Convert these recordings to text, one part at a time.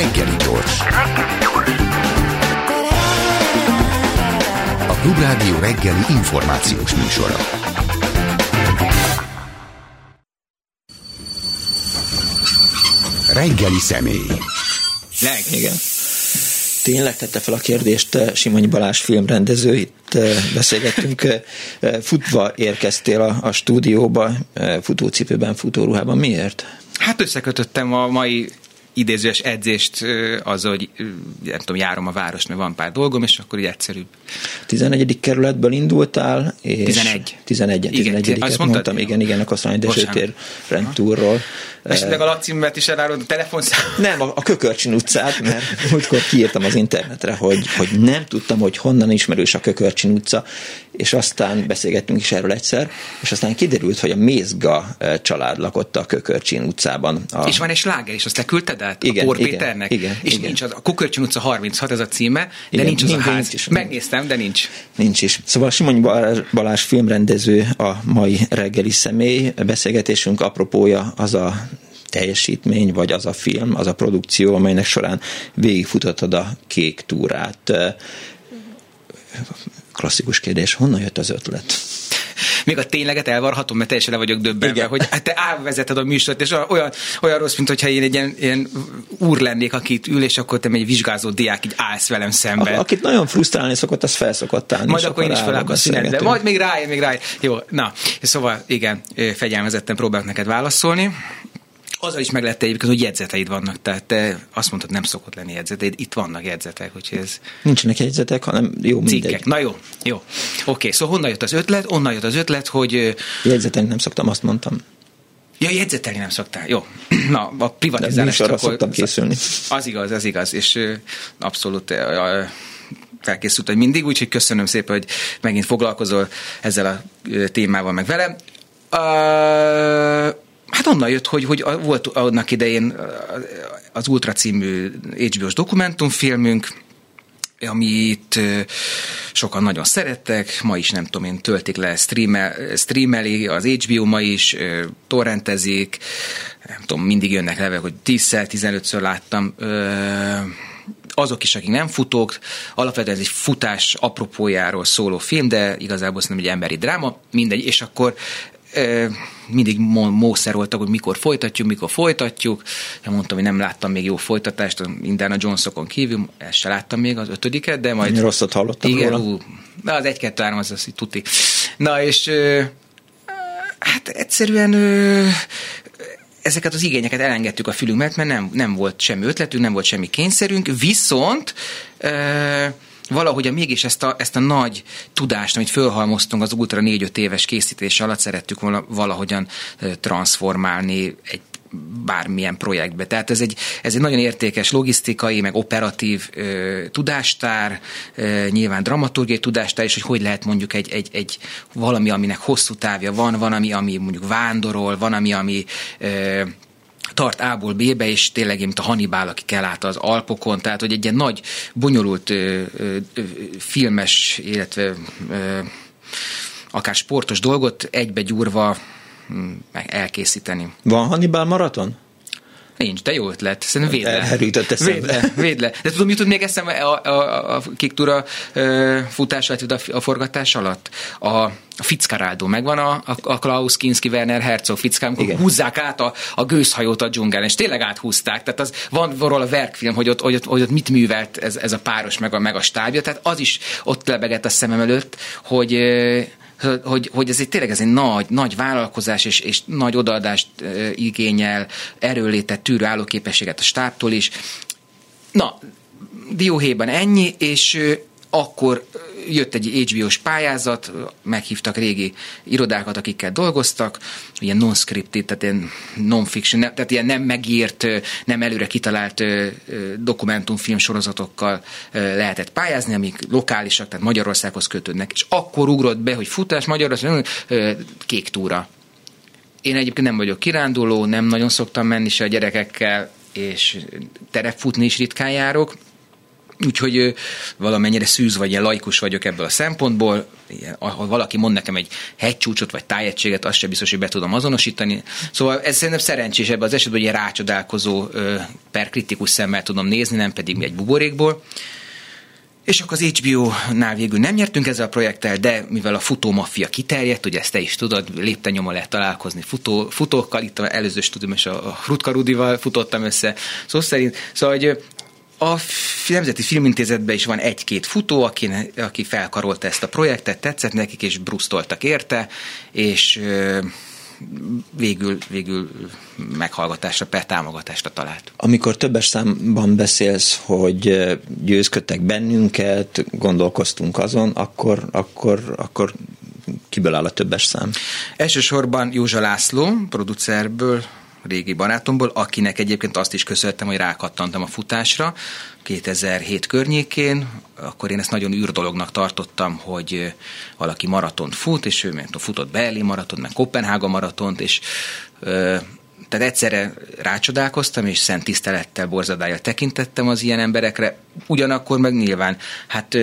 Reggeli gyors. A Klubrádió reggeli információs műsora. Reggeli személy. Leg, igen. Tényleg tette fel a kérdést eh, Simonyi Balázs filmrendező, itt eh, beszélgettünk, eh, futva érkeztél a, a stúdióba, futócipőben, futóruhában, miért? Hát összekötöttem a mai idézőes edzést az, hogy nem tudom, járom a város, mert van pár dolgom, és akkor így egyszerűbb. 11. kerületből indultál, és 11. 11. 11. Igen, azt mondtam, igen, igen, a Kosztolányi Dezsőtér rendtúrról. Esetleg a lacímet is elárulod a telefonszám? Nem, a, a Kökörcsin utcát, mert múltkor kiírtam az internetre, hogy, hogy nem tudtam, hogy honnan ismerős a Kökörcsin utca, és aztán beszélgettünk is erről egyszer, és aztán kiderült, hogy a Mézga család lakott a Kökörcsin utcában. A... És van egy sláger is, azt te küldted át igen, a Pór igen, Péternek? Igen, és igen. nincs az, a Kökörcsin utca 36, ez a címe, de igen, nincs az nincs, a ház. Nincs is. Megnéztem, de nincs. Nincs is. Szóval Simony Balázs, filmrendező a mai reggeli személy. Beszélgetésünk apropója az a teljesítmény, vagy az a film, az a produkció, amelynek során végigfutottad a kék túrát. Klasszikus kérdés, honnan jött az ötlet? még a tényleget elvarhatom, mert teljesen le vagyok döbbenve, Igen. hogy hát te elvezeted a műsort, és olyan, olyan rossz, mint hogyha én egy ilyen, ilyen úr lennék, akit ül, és akkor te egy vizsgázó diák így állsz velem szemben. A, akit nagyon frusztrálni szokott, az felszokott állni. Majd akkor én is fel színelni, de majd még rájön, még rájön. Jó, na, szóval igen, fegyelmezetten próbálok neked válaszolni. Azzal is meg lehet egyébként, hogy jegyzeteid vannak, tehát te azt mondtad, nem szokott lenni jegyzeteid, itt vannak jegyzetek, úgyhogy ez... Nincsenek jegyzetek, hanem jó, mindegy. Cikkek. Na jó, jó. Oké, szóval honnan jött az ötlet? Onnan jött az ötlet, hogy... Jegyzetelni nem szoktam, azt mondtam. Ja, jegyzetelni nem szoktál. Jó. Na, a privatizálás. akkor... szoktam készülni. Az igaz, az igaz, és abszolút felkészült, hogy mindig, úgyhogy köszönöm szépen, hogy megint foglalkozol ezzel a témával meg velem. Uh, Hát onnan jött, hogy, hogy volt annak idején az Ultra című HBO-s dokumentumfilmünk, amit sokan nagyon szerettek, ma is nem tudom én, töltik le, streamel, streameli, az HBO ma is, torrentezik, nem tudom, mindig jönnek leve, hogy 10-szer, 15-ször láttam, azok is, akik nem futók, alapvetően ez egy futás apropójáról szóló film, de igazából szerintem egy emberi dráma, mindegy, és akkor mindig mószeroltak, hogy mikor folytatjuk, mikor folytatjuk. Én mondtam, hogy nem láttam még jó folytatást, Indiana Jonesokon kívül, ezt se láttam még az ötödiket, de majd... Én rosszat hallottam igen, róla. Ú, de az egy-kettő-három az az tuti. Na és hát egyszerűen ezeket az igényeket elengedtük a fülünk mert nem, nem volt semmi ötletünk, nem volt semmi kényszerünk, viszont valahogy a mégis ezt a, ezt a nagy tudást, amit fölhalmoztunk az Ultra 4-5 éves készítés alatt, szerettük volna valahogyan transformálni egy bármilyen projektbe. Tehát ez egy, ez egy nagyon értékes logisztikai, meg operatív ö, tudástár, ö, nyilván dramaturgiai tudástár, és hogy hogy lehet mondjuk egy, egy, egy valami, aminek hosszú távja van, van, ami, ami mondjuk vándorol, van, ami, ami ö, tart A-ból B-be, és tényleg, mint a Hannibal, aki kell át az Alpokon, tehát, hogy egy ilyen nagy, bonyolult ö, ö, filmes, illetve ö, akár sportos dolgot egybe gyúrva hm, elkészíteni. Van Hannibal maraton? Nincs, de jó ötlet. Szerintem véd le. Elherített Véd le, véd le. De tudom, jutott még eszembe a, a, a Kiktúra futás a, a forgatás alatt? A, a Fitzcarraldo megvan a, a, a Klaus Kinski Werner Herzog fickám, amikor húzzák át a, a gőzhajót a dzsungelen, és tényleg áthúzták. Tehát az van róla a verkfilm, hogy ott, hogy ott, hogy ott mit művelt ez, ez a páros meg a, meg a stábja, tehát az is ott lebegett a szemem előtt, hogy hogy, hogy ez egy tényleg ez egy nagy, nagy vállalkozás, és, és nagy odaadást igényel, erőlétet, tűrő állóképességet a stábtól is. Na, dióhéjban ennyi, és akkor jött egy HBO-s pályázat, meghívtak régi irodákat, akikkel dolgoztak, ilyen non-scripted, tehát ilyen non-fiction, tehát ilyen nem megírt, nem előre kitalált dokumentumfilm sorozatokkal lehetett pályázni, amik lokálisak, tehát Magyarországhoz kötődnek. És akkor ugrott be, hogy futás Magyarország, kék túra. Én egyébként nem vagyok kiránduló, nem nagyon szoktam menni se a gyerekekkel, és terepfutni is ritkán járok, Úgyhogy valamennyire szűz vagy ilyen laikus vagyok ebből a szempontból, ha valaki mond nekem egy hegycsúcsot vagy tájegységet, azt sem biztos, hogy be tudom azonosítani. Szóval ez szerintem szerencsés ebben az esetben, hogy egy rácsodálkozó per kritikus szemmel tudom nézni, nem pedig egy buborékból. És akkor az HBO-nál végül nem nyertünk ezzel a projekttel, de mivel a futómafia kiterjedt, ugye ezt te is tudod, lépten nyomon lehet találkozni futó, futókkal, itt az előző stúdium és a Rutka Rudival futottam össze, szó szerint. Szóval, hogy a Nemzeti Filmintézetben is van egy-két futó, aki, aki felkarolta ezt a projektet, tetszett nekik, és brusztoltak érte, és végül, végül meghallgatásra, per támogatásra talált. Amikor többes számban beszélsz, hogy győzködtek bennünket, gondolkoztunk azon, akkor, akkor, akkor kiből áll a többes szám? Elsősorban Józsa László, producerből régi barátomból, akinek egyébként azt is köszönhetem, hogy rákattantam a futásra 2007 környékén, akkor én ezt nagyon űrdolognak tartottam, hogy valaki maratont fut, és ő futott Berlin maratont, meg Kopenhága maratont, és tehát egyszerre rácsodálkoztam, és szent tisztelettel, borzadájjal tekintettem az ilyen emberekre, ugyanakkor meg nyilván, hát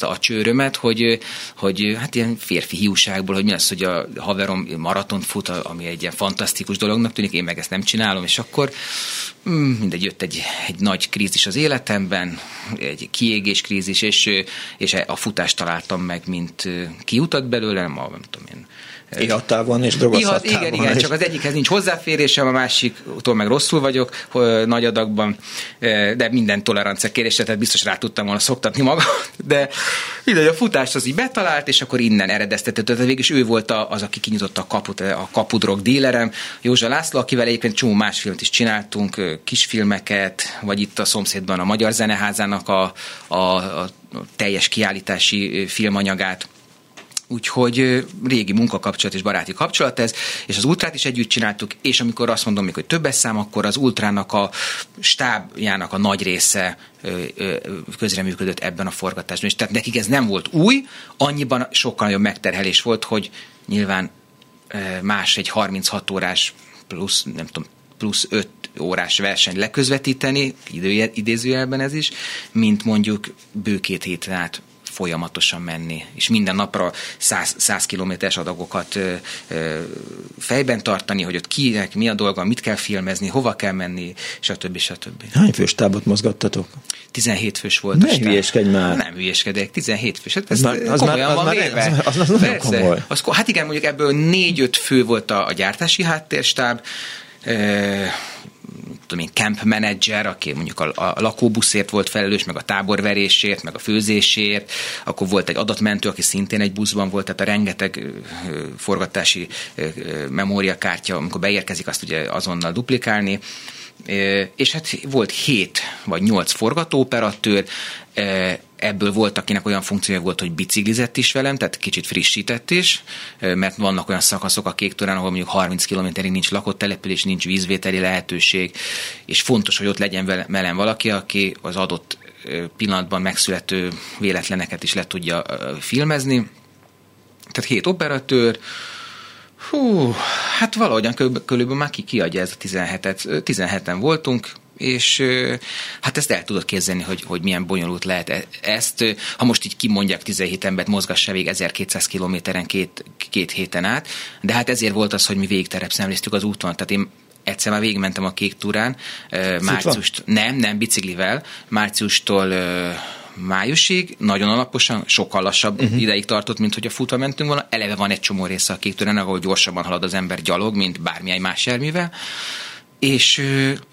a csőrömet, hogy, hogy hát ilyen férfi hiúságból, hogy mi az, hogy a haverom maraton fut, ami egy ilyen fantasztikus dolognak tűnik, én meg ezt nem csinálom, és akkor mm, mindegy, jött egy, egy nagy krízis az életemben, egy kiégés krízis, és, és a futást találtam meg, mint kiutat belőle, nem, nem tudom én, Ihattál és drogozhattál Igen, igen, csak az egyikhez nincs hozzáférésem, a másiktól meg rosszul vagyok nagy adagban, de minden tolerancia kérésre, tehát biztos rá tudtam volna szoktatni magam, de mindegy, a futást az így betalált, és akkor innen eredeztetett, tehát végül is ő volt az, aki kinyitotta a kaput, a kapudrog dílerem, Józsa László, akivel egyébként csomó más filmet is csináltunk, kisfilmeket, vagy itt a szomszédban a Magyar Zeneházának a, a, a teljes kiállítási filmanyagát Úgyhogy régi munkakapcsolat és baráti kapcsolat ez, és az ultrát is együtt csináltuk, és amikor azt mondom még, hogy többes szám, akkor az ultrának a stábjának a nagy része közreműködött ebben a forgatásban. És tehát nekik ez nem volt új, annyiban sokkal nagyobb megterhelés volt, hogy nyilván más egy 36 órás plusz, nem tudom, plusz 5 órás verseny leközvetíteni, idézőjelben ez is, mint mondjuk bő két héten át folyamatosan menni, és minden napra 100, 100 kilométeres adagokat ö, ö, fejben tartani, hogy ott kinek mi a dolga, mit kell filmezni, hova kell menni, stb. stb. Hány fős tábot mozgattatok? 17 fős volt ne hülyeskedj már. Nem hülyeskedek, 17 fős. Hát ez az az komolyan már, van az véve. Az, az, az, az komoly. Az, hát igen, mondjuk ebből 4-5 fő volt a, a gyártási háttérstáb, tudom én, camp manager, aki mondjuk a, a lakóbuszért volt felelős, meg a táborverésért, meg a főzésért, akkor volt egy adatmentő, aki szintén egy buszban volt, tehát a rengeteg forgatási memóriakártya, amikor beérkezik, azt ugye azonnal duplikálni. És hát volt hét vagy nyolc forgatóoperatőr, ebből volt, akinek olyan funkciója volt, hogy biciklizett is velem, tehát kicsit frissített is, mert vannak olyan szakaszok a kék ahol mondjuk 30 kilométerig nincs lakott település, nincs vízvételi lehetőség, és fontos, hogy ott legyen velem valaki, aki az adott pillanatban megszülető véletleneket is le tudja filmezni. Tehát hét operatőr, Hú, hát valahogyan körülbelül már ki kiadja ez a 17-et. 17-en voltunk, és hát ezt el tudod képzelni, hogy, hogy milyen bonyolult lehet e-, ezt. Ha most így kimondják 17 embert, mozgassa végig 1200 kilométeren két, két héten át, de hát ezért volt az, hogy mi végig terepszemléztük az úton. Tehát én egyszer már végigmentem a kék túrán, márciust, nem, nem, biciklivel, márciustól májusig, nagyon alaposan, sokkal lassabb uh-huh. ideig tartott, mint hogy a futva mentünk volna. Eleve van egy csomó része a kék túrán, ahol gyorsabban halad az ember gyalog, mint bármilyen más járművel és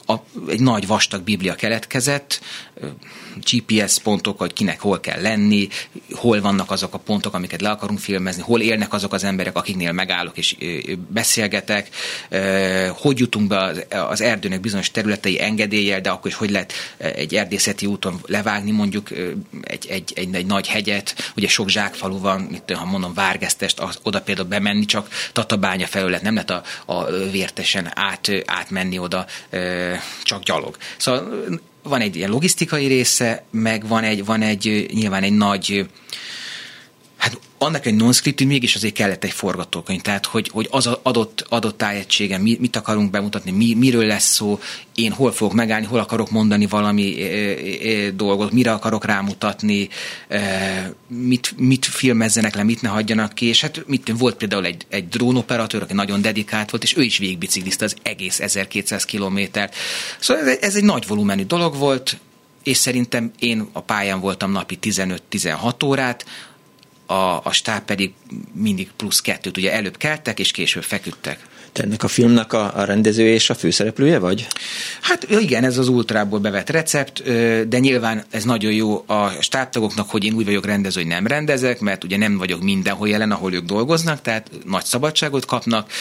a, egy nagy vastag biblia keletkezett, GPS pontok, hogy kinek hol kell lenni, hol vannak azok a pontok, amiket le akarunk filmezni, hol élnek azok az emberek, akiknél megállok és beszélgetek, hogy jutunk be az erdőnek bizonyos területei engedéllyel, de akkor is hogy lehet egy erdészeti úton levágni mondjuk egy, egy, egy, egy nagy hegyet, ugye sok zsákfalu van, mit, ha mondom Várgesztest, oda például bemenni, csak Tatabánya felől lehet, nem lehet a, a vértesen át, átmenni oda csak gyalog. Szóval van egy ilyen logisztikai része, meg van egy, van egy nyilván egy nagy annak egy non hogy mégis azért kellett egy forgatókönyv, tehát hogy, hogy az adott, adott tájegységen mi, mit akarunk bemutatni, mi, miről lesz szó, én hol fogok megállni, hol akarok mondani valami e, e, dolgot, mire akarok rámutatni, e, mit, mit filmezzenek le, mit ne hagyjanak ki, és hát mit, volt például egy, egy drónoperatőr, aki nagyon dedikált volt, és ő is végigbiciklizte az egész 1200 kilométert. Szóval ez, ez egy nagy volumenű dolog volt, és szerintem én a pályán voltam napi 15-16 órát, a, a stáb pedig mindig plusz kettőt, ugye előbb keltek, és később feküdtek. Te ennek a filmnek a, a rendezője és a főszereplője vagy? Hát igen, ez az ultrából bevett recept, de nyilván ez nagyon jó a stábtagoknak, hogy én úgy vagyok rendező, hogy nem rendezek, mert ugye nem vagyok mindenhol jelen, ahol ők dolgoznak, tehát nagy szabadságot kapnak,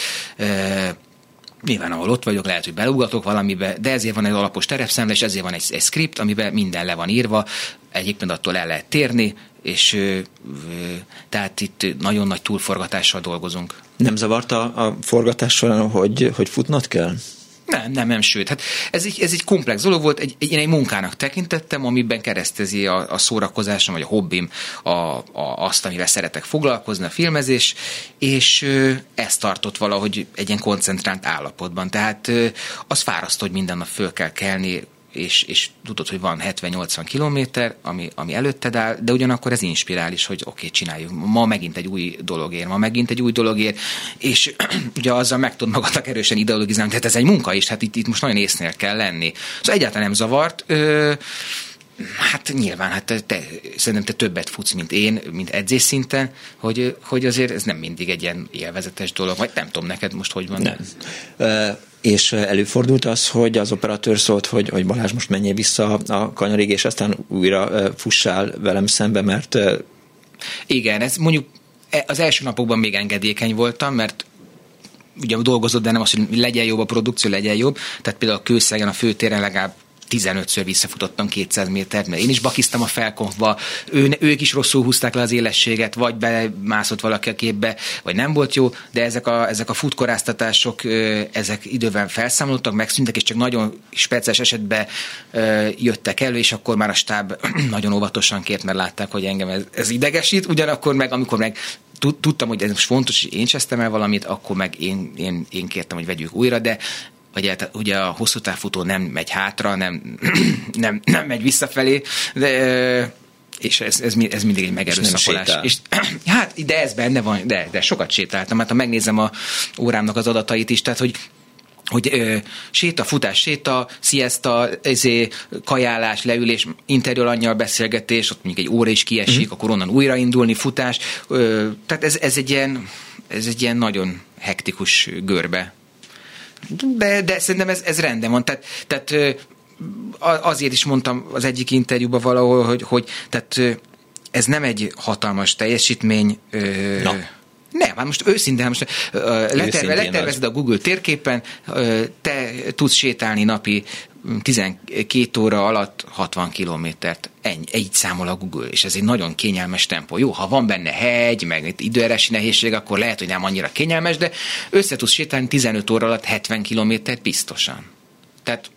Nyilván, ahol ott vagyok, lehet, hogy belugatok valamibe, de ezért van egy alapos terepszámla, és ezért van egy, egy script, amiben minden le van írva, egyébként attól el lehet térni, és ö, ö, tehát itt nagyon nagy túlforgatással dolgozunk. Nem zavarta a forgatás során, hogy, hogy futnat kell? Nem, nem, nem, sőt. Hát ez egy, ez egy komplex dolog volt, egy, egy, én egy munkának tekintettem, amiben keresztezi a, a szórakozásom, vagy a hobbim a, a, azt, amivel szeretek foglalkozni, a filmezés, és ö, ez tartott valahogy egy ilyen koncentrált állapotban. Tehát ö, az fárasztó, hogy minden nap föl kell kelni, és, és tudod, hogy van 70-80 kilométer, ami, ami előtted áll, de ugyanakkor ez inspirál is, hogy oké, okay, csináljuk. Ma megint egy új dolog ér, ma megint egy új dolog ér, és ugye azzal meg tud magadnak erősen ideologizálni, tehát ez egy munka is, hát itt, itt most nagyon észnél kell lenni. Szóval egyáltalán nem zavart, ö, Hát nyilván, hát te, te, szerintem te többet futsz, mint én, mint edzés szinten, hogy, hogy azért ez nem mindig egy ilyen élvezetes dolog, vagy nem tudom neked most hogy van. Nem. Uh, és előfordult az, hogy az operatőr szólt, hogy, hogy Balázs most menjél vissza a kanyarig, és aztán újra fussál velem szembe, mert... Igen, ez mondjuk e, az első napokban még engedékeny voltam, mert ugye dolgozott, de nem az, hogy legyen jobb a produkció, legyen jobb. Tehát például a kőszegen, a főtéren legalább 15-ször visszafutottam 200 métert, mert én is bakiztam a felkontba, ő, ők is rosszul húzták le az élességet, vagy belemászott valaki a képbe, vagy nem volt jó, de ezek a, ezek a futkoráztatások, ezek időben felszámolódtak, megszűntek, és csak nagyon speciális esetben jöttek elő, és akkor már a stáb nagyon óvatosan kért, mert látták, hogy engem ez, ez idegesít, ugyanakkor meg, amikor meg tudtam, hogy ez most fontos, hogy én csesztem el valamit, akkor meg én, én, én kértem, hogy vegyük újra, de vagy hát ugye a hosszú távfutó nem megy hátra, nem, nem, nem megy visszafelé, de és ez, ez, ez mindig egy megerőszakolás. És, és hát, de ez benne van, de, de sokat sétáltam. Hát ha megnézem a órámnak az adatait is, tehát hogy hogy ö, séta, futás, séta, siesta, ezé, kajálás, leülés, interjú annyal beszélgetés, ott mondjuk egy óra is kiesik, mm-hmm. akkor onnan újraindulni, futás. Ö, tehát ez, ez, egy ilyen, ez egy ilyen nagyon hektikus görbe de, de szerintem ez, ez rendben van. Tehát, tehát azért is mondtam az egyik interjúban valahol, hogy, hogy tehát ez nem egy hatalmas teljesítmény. Na. Nem, hát most őszintén, most leterve, letervezed a Google térképen, te tudsz sétálni napi 12 óra alatt 60 kilométert. Így számol a Google, és ez egy nagyon kényelmes tempó. Jó, ha van benne hegy, meg időjárási nehézség, akkor lehet, hogy nem annyira kényelmes, de össze tudsz sétálni 15 óra alatt 70 kilométert biztosan. Tehát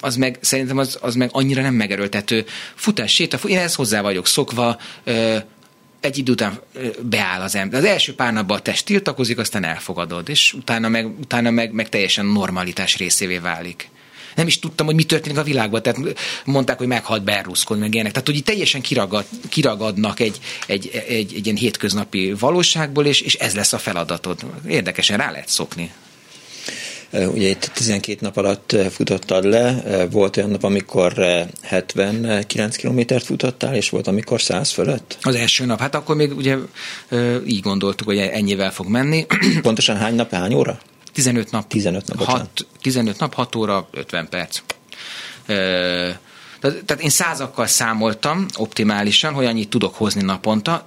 az meg, szerintem az, az meg annyira nem megerőltető. Futás, séta, én ezt hozzá vagyok szokva, egy idő után beáll az ember. Az első pár napban a test tiltakozik, aztán elfogadod, és utána meg, utána meg, meg teljesen normalitás részévé válik nem is tudtam, hogy mi történik a világban. Tehát mondták, hogy meghalt Berlusconi, meg ilyenek. Tehát, hogy teljesen kiragad, kiragadnak egy, egy, egy, egy ilyen hétköznapi valóságból, és, és ez lesz a feladatod. Érdekesen rá lehet szokni. Ugye itt 12 nap alatt futottad le, volt olyan nap, amikor 79 kilométert futottál, és volt, amikor 100 fölött? Az első nap, hát akkor még ugye így gondoltuk, hogy ennyivel fog menni. Pontosan hány nap, hány óra? 15 nap. 15 nap, 6, 15 nap, 6 óra, 50 perc. Tehát én százakkal számoltam optimálisan, hogy annyit tudok hozni naponta,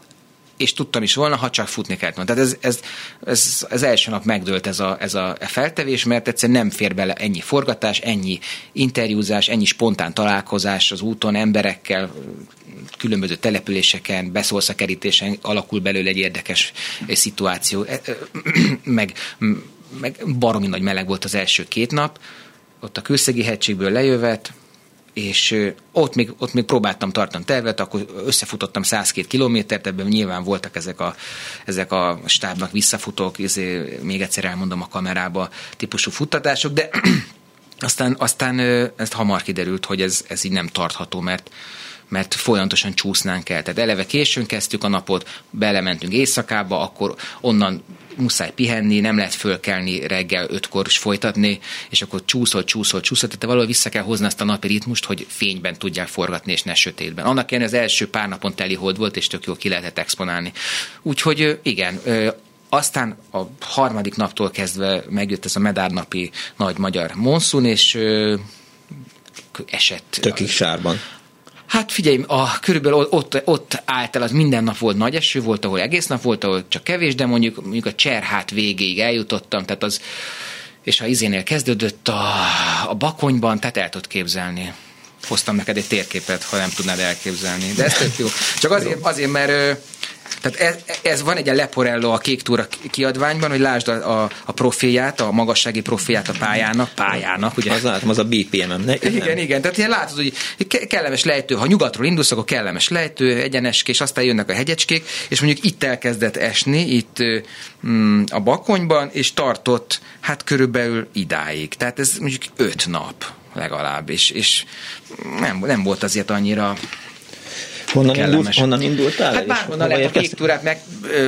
és tudtam is volna, ha csak futni kellett volna. Tehát ez, ez, ez, ez első nap megdőlt ez a, ez a feltevés, mert egyszerűen nem fér bele ennyi forgatás, ennyi interjúzás, ennyi spontán találkozás az úton emberekkel, különböző településeken, beszólsz a kerítésen, alakul belőle egy érdekes szituáció, e, meg meg baromi nagy meleg volt az első két nap, ott a külszegi hegységből lejövet, és ott még, ott még próbáltam tartani tervet, akkor összefutottam 102 kilométert, ebben nyilván voltak ezek a, ezek a stábnak visszafutók, ezért még egyszer elmondom a kamerába típusú futtatások, de aztán, aztán ezt hamar kiderült, hogy ez, ez így nem tartható, mert mert folyamatosan csúsznánk el. Tehát eleve későn kezdtük a napot, belementünk éjszakába, akkor onnan muszáj pihenni, nem lehet fölkelni reggel ötkor és folytatni, és akkor csúszol, csúszol, csúszol, tehát valahol vissza kell hozni azt a napi ritmust, hogy fényben tudják forgatni, és ne sötétben. Annak ilyen az első pár napon teli hold volt, és tök jól ki lehetett exponálni. Úgyhogy igen, aztán a harmadik naptól kezdve megjött ez a medárnapi nagy magyar monszun, és esett. Tökig sárban. Hát figyelj, a, körülbelül ott, ott állt el, az minden nap volt nagy eső, volt, ahol egész nap volt, ahol csak kevés, de mondjuk, mondjuk a cserhát végéig eljutottam, tehát az, és ha izénél kezdődött a, a bakonyban, tehát el tudod képzelni. Hoztam neked egy térképet, ha nem tudnád elképzelni. De ez tök jó. Csak azért, azért mert tehát ez, ez van egy ilyen Leporello a Kék Túra kiadványban, hogy lásd a, a, a profilját, a magassági profilját a pályának, pályának, ugye? Az látom, az a BPM-em. Ne, igen, nem. igen, tehát ilyen látod, hogy kellemes lejtő, ha nyugatról indulsz, akkor kellemes lejtő, egyenes, és aztán jönnek a hegyecskék, és mondjuk itt elkezdett esni, itt mm, a Bakonyban, és tartott hát körülbelül idáig. Tehát ez mondjuk öt nap legalább, és, és nem, nem volt azért annyira Honnan, indult, honnan indultál? Hát bárhonnan lehet a kék túrát meg,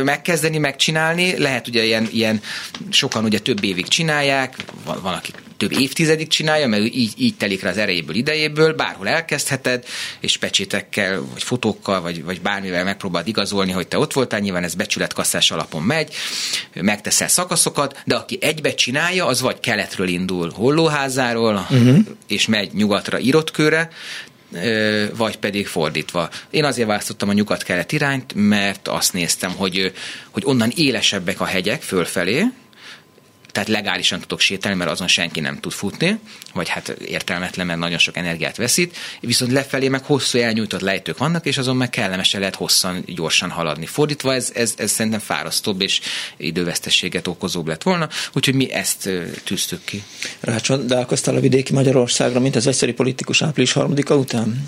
megkezdeni, megcsinálni. Lehet ugye ilyen, ilyen, sokan ugye több évig csinálják, van, van aki több évtizedig csinálja, mert így, így telik rá az erejéből, idejéből, bárhol elkezdheted, és pecsétekkel, vagy fotókkal, vagy, vagy bármivel megpróbálod igazolni, hogy te ott voltál, nyilván ez becsületkasszás alapon megy, megteszel szakaszokat, de aki egybe csinálja, az vagy keletről indul Hollóházáról, uh-huh. és megy nyugatra Irottkőre, vagy pedig fordítva. Én azért választottam a nyugat-kelet irányt, mert azt néztem, hogy, hogy onnan élesebbek a hegyek fölfelé, tehát legálisan tudok sétálni, mert azon senki nem tud futni, vagy hát értelmetlen, mert nagyon sok energiát veszít, viszont lefelé meg hosszú elnyújtott lejtők vannak, és azon meg kellemesen lehet hosszan, gyorsan haladni. Fordítva ez, ez, ez szerintem fárasztóbb és idővesztességet okozóbb lett volna, úgyhogy mi ezt tűztük ki. Rácsodálkoztál a vidéki Magyarországra, mint az egyszerű politikus április harmadika után?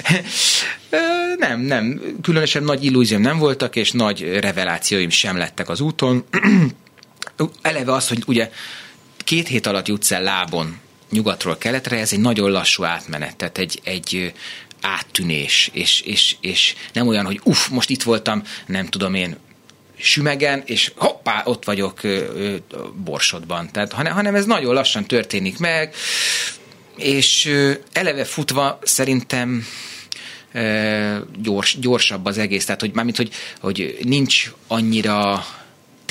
nem, nem. Különösen nagy illúzióm nem voltak, és nagy revelációim sem lettek az úton. eleve az, hogy ugye két hét alatt jutsz el lábon nyugatról keletre, ez egy nagyon lassú átmenet, tehát egy, egy áttűnés, és, és, és nem olyan, hogy uff, most itt voltam, nem tudom én, sümegen, és hoppá, ott vagyok ö, ö, Borsodban. Tehát, hanem, hanem ez nagyon lassan történik meg, és ö, eleve futva szerintem gyors, gyorsabb az egész, tehát hogy mármint, hogy, hogy nincs annyira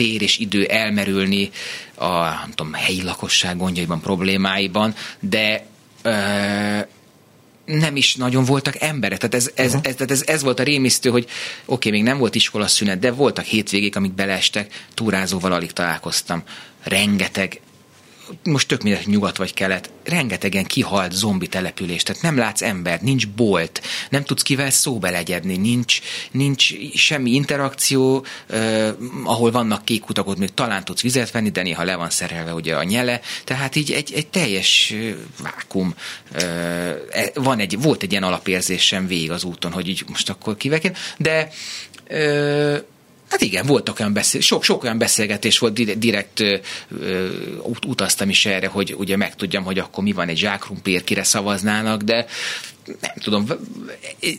tér és idő elmerülni a nem tudom, helyi lakosság gondjaiban, problémáiban, de ö, nem is nagyon voltak emberek. Tehát ez, ez, uh-huh. ez, tehát ez, ez volt a rémisztő, hogy oké, okay, még nem volt iskola szünet, de voltak hétvégék, amik beleestek, túrázóval alig találkoztam. Rengeteg most tök mindegy, nyugat vagy kelet, rengetegen kihalt zombi település, tehát nem látsz ember, nincs bolt, nem tudsz kivel szóba legyedni, nincs, nincs semmi interakció, eh, ahol vannak kék utak, ott még talán tudsz vizet venni, de néha le van szerelve ugye a nyele, tehát így egy, egy teljes vákum. Eh, van egy, volt egy ilyen alapérzésem végig az úton, hogy így most akkor kivel de eh, Hát igen, voltak olyan beszél, sok, sok olyan beszélgetés volt, direkt ö, ö, utaztam is erre, hogy ugye megtudjam, hogy akkor mi van egy zsákrumpér, kire szavaznának, de nem tudom,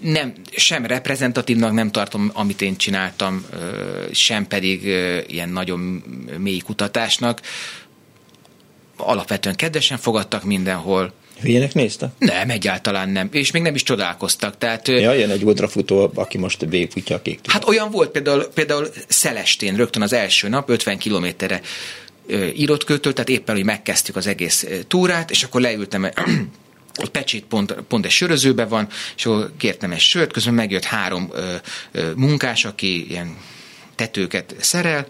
nem, sem reprezentatívnak nem tartom, amit én csináltam, sem pedig ilyen nagyon mély kutatásnak. Alapvetően kedvesen fogadtak mindenhol, Hülyének nézte? Nem, egyáltalán nem. És még nem is csodálkoztak. Tehát, ja, ilyen egy ultrafutó, aki most végigfutja a kék Hát olyan volt például, például Szelestén rögtön az első nap, 50 kilométerre írott kötől, tehát éppen, hogy megkezdtük az egész túrát, és akkor leültem a pecsét pont, pont egy sörözőben van, és akkor kértem egy sört, közben megjött három ö, ö, munkás, aki ilyen tetőket szerel,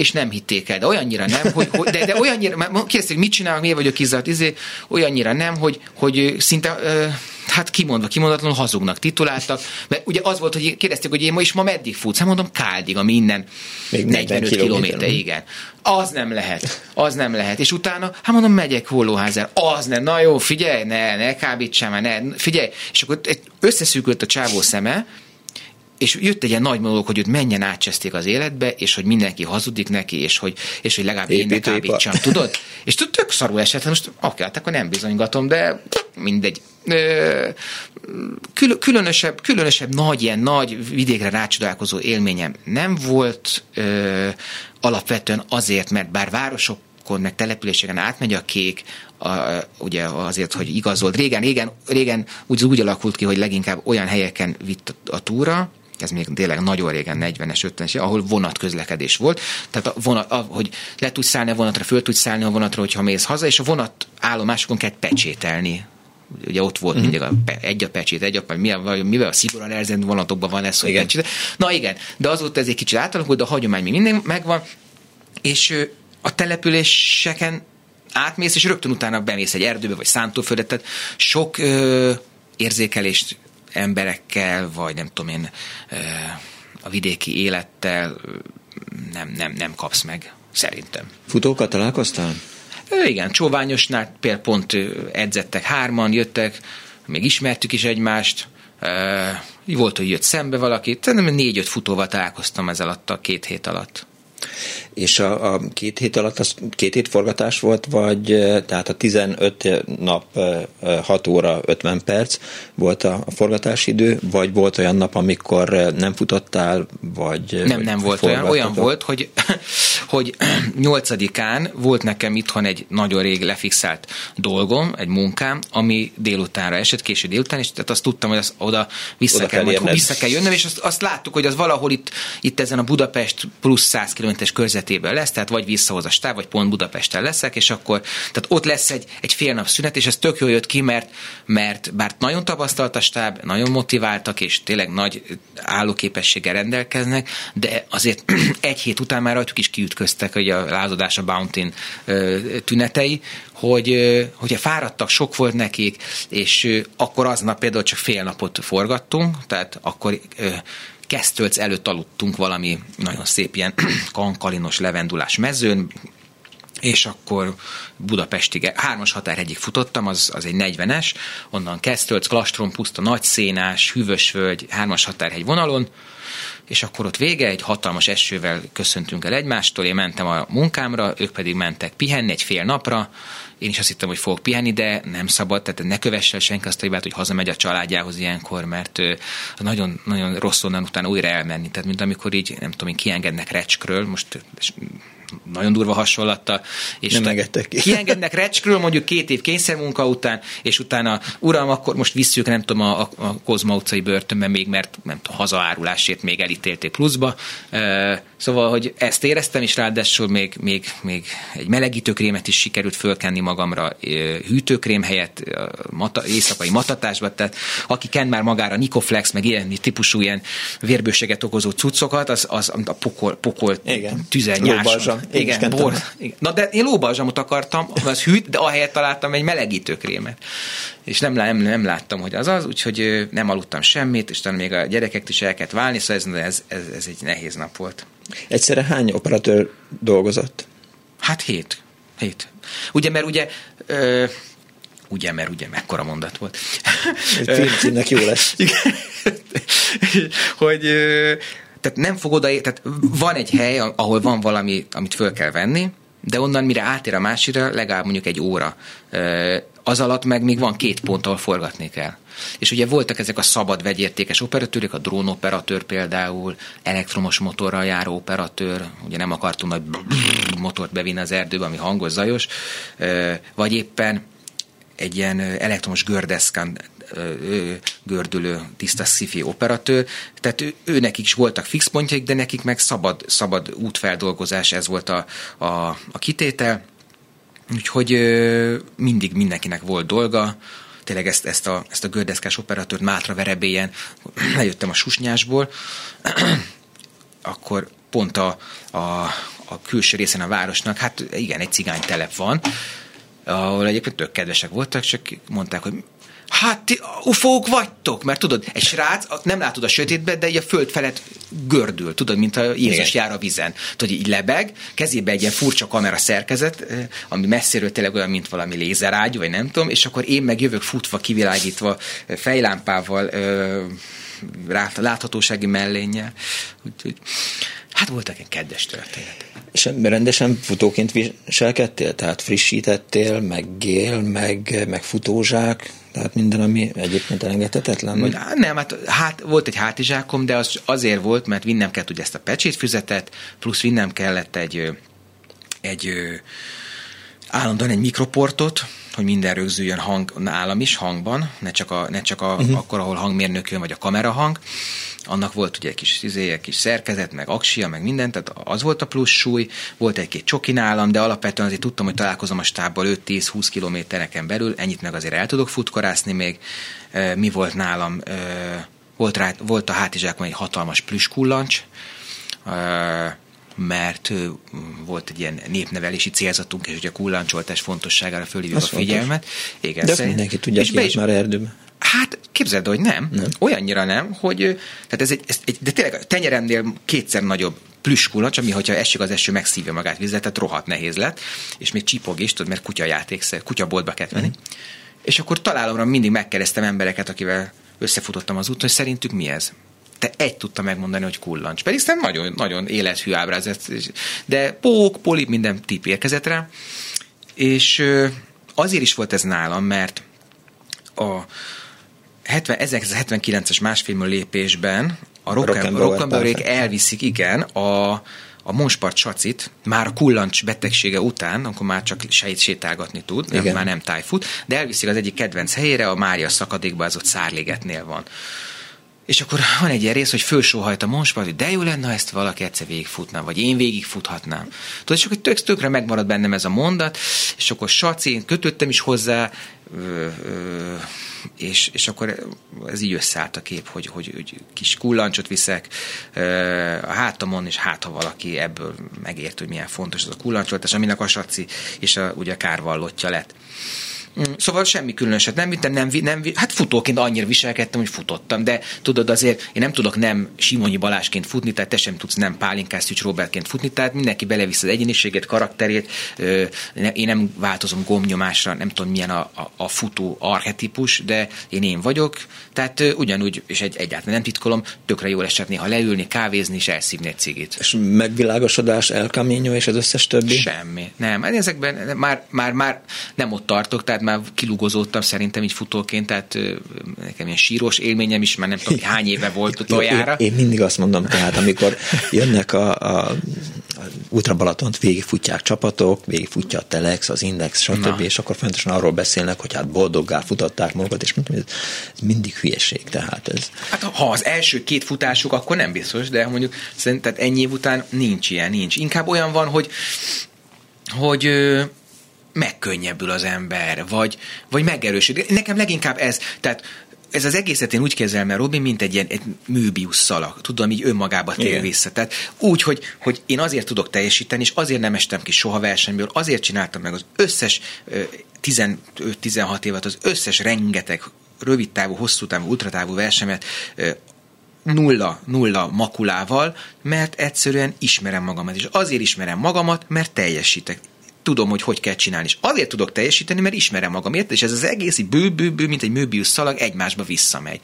és nem hitték el, de olyannyira nem, hogy, hogy de, de olyannyira, kérdezték, mit csinálok, miért vagyok kizárt, izé, olyannyira nem, hogy, hogy szinte hát kimondva, kimondatlanul hazugnak tituláltak, mert ugye az volt, hogy kérdezték, hogy én ma is ma meddig futsz? Hát mondom, Káldig, ami innen Még 45 kilométer, igen. Az nem lehet, az nem lehet. És utána, hát mondom, megyek Hollóházára, az nem, na jó, figyelj, ne, ne kábítsál már, ne, figyelj. És akkor összeszűkült a csávó szeme, és jött egy ilyen nagy monológ, hogy őt menjen átcseszték az életbe, és hogy mindenki hazudik neki, és hogy, és hogy legalább én ne kábítsam, tudod? És tudod, tök szarul esett, most oké, hát akkor nem bizonygatom, de mindegy. Kül- különösebb, különösebb nagy, ilyen nagy vidékre rácsodálkozó élményem nem volt, ö, alapvetően azért, mert bár városok meg településeken átmegy a kék, a, ugye azért, hogy igazolt. Régen, régen, régen úgy, úgy alakult ki, hogy leginkább olyan helyeken vitt a túra, ez még tényleg nagyon régen, 40-es, 50-es, ahol vonatközlekedés volt. Tehát a vonat, a, hogy le tudsz szállni a vonatra, föl tudsz szállni a vonatra, hogyha mész haza, és a vonat állomásokon kell pecsételni ugye ott volt uh-huh. mindig a, egy a pecsét, egy a mivel, mivel a szigorúan elzent vonatokban van ez, hogy igen. Pecsét. Na igen, de azóta ez egy kicsit átalakult, de a hagyomány még minden megvan, és a településeken átmész, és rögtön utána bemész egy erdőbe, vagy szántóföldet, tehát sok ö, érzékelést emberekkel, vagy nem tudom én, a vidéki élettel nem, nem, nem kapsz meg, szerintem. Futókkal találkoztál? Igen, Csóványosnál például pont edzettek hárman, jöttek, még ismertük is egymást, volt, hogy jött szembe valaki, szerintem négy-öt futóval találkoztam ez alatt a két hét alatt. És a, a két hét alatt az két hét forgatás volt, vagy tehát a 15 nap 6 óra 50 perc volt a, a forgatási idő, vagy volt olyan nap, amikor nem futottál, vagy Nem, nem volt olyan. Olyan volt, hogy, hogy 8-án volt nekem itthon egy nagyon rég lefixált dolgom, egy munkám, ami délutánra esett, késő délután, és tehát azt tudtam, hogy az oda vissza, oda kell, kell, majd, vissza kell jönnöm, és azt, azt láttuk, hogy az valahol itt, itt ezen a Budapest plusz 100 kilométeres körzetében lesz, tehát vagy visszahoz a stáb, vagy pont Budapesten leszek, és akkor tehát ott lesz egy, egy fél nap szünet, és ez tök jól jött ki, mert, mert bár nagyon tapasztalt a stáb, nagyon motiváltak, és tényleg nagy állóképességgel rendelkeznek, de azért egy hét után már rajtuk is kiütköztek hogy a lázadás a bounty tünetei, hogy, hogy fáradtak, sok volt nekik, és akkor aznap például csak fél napot forgattunk, tehát akkor Kesztölc előtt aludtunk valami nagyon szép ilyen kankalinos levendulás mezőn, és akkor Budapestig, hármas egyik futottam, az, az egy 40-es, onnan Kesztölc, Klastrom, puszta, nagy szénás, hűvös völgy, hármas határhegy vonalon, és akkor ott vége, egy hatalmas esővel köszöntünk el egymástól, én mentem a munkámra, ők pedig mentek pihenni egy fél napra, én is azt hittem, hogy fogok pihenni, de nem szabad, tehát ne kövesse senki azt a hibát, hogy hazamegy a családjához ilyenkor, mert nagyon, nagyon rossz onnan utána újra elmenni. Tehát, mint amikor így, nem tudom, kiengednek recskről, most nagyon durva hasonlatta. És nem engedtek ki. Kiengednek recskről mondjuk két év kényszermunka után, és utána, uram, akkor most visszük, nem tudom, a, a Kozma utcai börtönbe még, mert nem tudom, hazaárulásért még elítélték pluszba. Szóval, hogy ezt éreztem, és ráadásul még, még, még egy melegítőkrémet is sikerült fölkenni magamra hűtőkrém helyett mata, éjszakai matatásba, tehát aki ken már magára Nikoflex, meg ilyen típusú ilyen vérbőséget okozó cuccokat, az, az a pokol, pokol tüzenyás. Igen, bor. Igen. Na de én lóbalzsamot akartam, az hűt, de ahelyett találtam egy melegítőkrémet. És nem, nem, nem láttam, hogy az az, úgyhogy nem aludtam semmit, és talán még a gyerekek is el kellett válni, szóval ez, ez, ez, ez egy nehéz nap volt. Egyszerre hány operatőr dolgozott? Hát hét. Hét. Ugye, mert ugye ö, ugye, mert ugye mekkora mondat volt. Filmcímnek jó lesz. Igen. hogy tehát nem fog oda, tehát van egy hely, ahol van valami, amit föl kell venni, de onnan mire átér a másikra, legalább mondjuk egy óra. Az alatt meg még van két pont, ahol forgatni kell. És ugye voltak ezek a szabad vegyértékes operatőrök, a drónoperatőr például, elektromos motorral járó operatőr, ugye nem akartunk nagy motort bevinni az erdőbe, ami hangos, zajos, vagy éppen egy ilyen elektromos gördeszkán gördülő tiszta sci operatőr, tehát ő, ő is voltak fix pontjaik, de nekik meg szabad, szabad útfeldolgozás, ez volt a, a, a kitétel, úgyhogy mindig mindenkinek volt dolga, tényleg ezt, ezt a, ezt a gördeszkás operatőrt Mátra verebélyen lejöttem a susnyásból, akkor pont a, a, a külső részen a városnak, hát igen, egy cigány telep van, ahol egyébként tök kedvesek voltak, csak mondták, hogy Hát ti ufók vagytok, mert tudod, egy srác, nem látod a sötétbe, de így a föld felett gördül, tudod, mint a Jézus Igen. jár a vizen. Tudod, így lebeg, kezébe egy ilyen furcsa kamera szerkezet, ami messziről tényleg olyan, mint valami lézerágy, vagy nem tudom, és akkor én meg jövök futva, kivilágítva, fejlámpával, láthatósági mellénnyel. Úgyhogy, hát voltak egy kedves történetek. És rendesen futóként viselkedtél? Tehát frissítettél, meg gél, meg, meg futózsák? Tehát minden, ami egyébként elengedhetetlen? Vagy? Nem, hát, hát volt egy hátizsákom, de az azért volt, mert vinnem kellett ugye ezt a pecsétfüzetet, plusz vinnem kellett egy, egy állandóan egy mikroportot, hogy minden rögzüljön hang nálam is, hangban, ne csak, a, ne csak a, uh-huh. akkor, ahol hangmérnökön vagy a kamerahang. Annak volt ugye egy kis, izé, egy kis szerkezet, meg aksia, meg minden, tehát az volt a plusz súly, volt egy-két csoki nálam, de alapvetően azért tudtam, hogy találkozom a stábbal 5-10-20 kilométereken belül, ennyit meg azért el tudok futkorászni még. Mi volt nálam? Volt, rá, volt a hátizsákon egy hatalmas plüskullancs, mert volt egy ilyen népnevelési célzatunk, és ugye a kullancsoltás fontosságára fölhívjuk a figyelmet. Igen, De szerint, mindenki tudja, és ki már erdőben. Hát képzeld, hogy nem. nem. Olyannyira nem, hogy tehát ez egy, ez egy, de tényleg tenyeremnél kétszer nagyobb plüskulancs, ami, hogyha esik az eső, megszívja magát vizet, tehát rohadt nehéz lett, és még csipog is, tudod, mert kutyajátékszer, kutyaboltba kellett venni. Mm. És akkor találomra mindig megkeresztem embereket, akivel összefutottam az úton, hogy szerintük mi ez te egy tudta megmondani, hogy kullancs. Pedig szerintem nagyon, nagyon élethű ábrázat, de pók, polip, minden tip érkezett rá. És azért is volt ez nálam, mert a 70, 1979-es másfilmű lépésben a rock'n'rollék elviszik, igen, a, a Monspart Sacit már a kullancs betegsége után, akkor már csak sejt sétálgatni tud, nem, már nem tájfut, de elviszik az egyik kedvenc helyére, a Mária szakadékba, az ott Szárlégetnél van. És akkor van egy ilyen rész, hogy fölsóhajt a monspart, hogy de jó lenne, ha ezt valaki egyszer végigfutna, vagy én végigfuthatnám. Tudod, és akkor tök, tökre megmarad bennem ez a mondat, és akkor saci, kötöttem is hozzá, és, és akkor ez így összeállt a kép, hogy, hogy, hogy kis kullancsot viszek a hátamon, és hát ha valaki ebből megért, hogy milyen fontos ez a kullancsot, aminek a saci és a, ugye a kárvallottja lett. Mm, szóval semmi különöset nem vittem, nem, nem, hát futóként annyira viselkedtem, hogy futottam, de tudod azért, én nem tudok nem Simonyi Balásként futni, tehát te sem tudsz nem Pálinkás Szücs Robertként futni, tehát mindenki belevisz az egyéniségét, karakterét, én nem változom gomnyomásra, nem tudom milyen a, a, a futó arhetipus, de én én vagyok, tehát ugyanúgy, és egy, egyáltalán nem titkolom, tökre jól esett néha leülni, kávézni és elszívni egy cigit. És megvilágosodás, El Camino és az összes többi? Semmi. Nem, ezekben már, már, már nem ott tartok, tehát már kilugozódtam szerintem így futóként, tehát nekem ilyen síros élményem is, már nem tudom, hány éve volt utoljára. Én, én mindig azt mondom, tehát amikor jönnek a, a Ultra Balatont végigfutják csapatok, végigfutja a Telex, az Index, stb. Na. és akkor fontosan arról beszélnek, hogy hát boldoggá futották magukat, és mondtam, ez, ez mindig hülyeség, tehát ez. Hát ha az első két futásuk, akkor nem biztos, de mondjuk szerintem ennyi év után nincs ilyen, nincs. Inkább olyan van, hogy hogy megkönnyebbül az ember, vagy, vagy megerősödik. Nekem leginkább ez, tehát ez az egészet én úgy kezelem, mert Robin, mint egy ilyen egy műbius szalag, tudom, így önmagába tér Igen. vissza. Tehát úgy, hogy, hogy én azért tudok teljesíteni, és azért nem estem ki soha versenyből, azért csináltam meg az összes 15-16 évet, az összes rengeteg rövid távú, hosszú távú, ultratávú versemet nulla, nulla makulával, mert egyszerűen ismerem magamat. És azért ismerem magamat, mert teljesítek tudom, hogy hogy kell csinálni. És azért tudok teljesíteni, mert ismerem magam, érted? És ez az egész bő, bő, bő, mint egy möbius szalag egymásba visszamegy.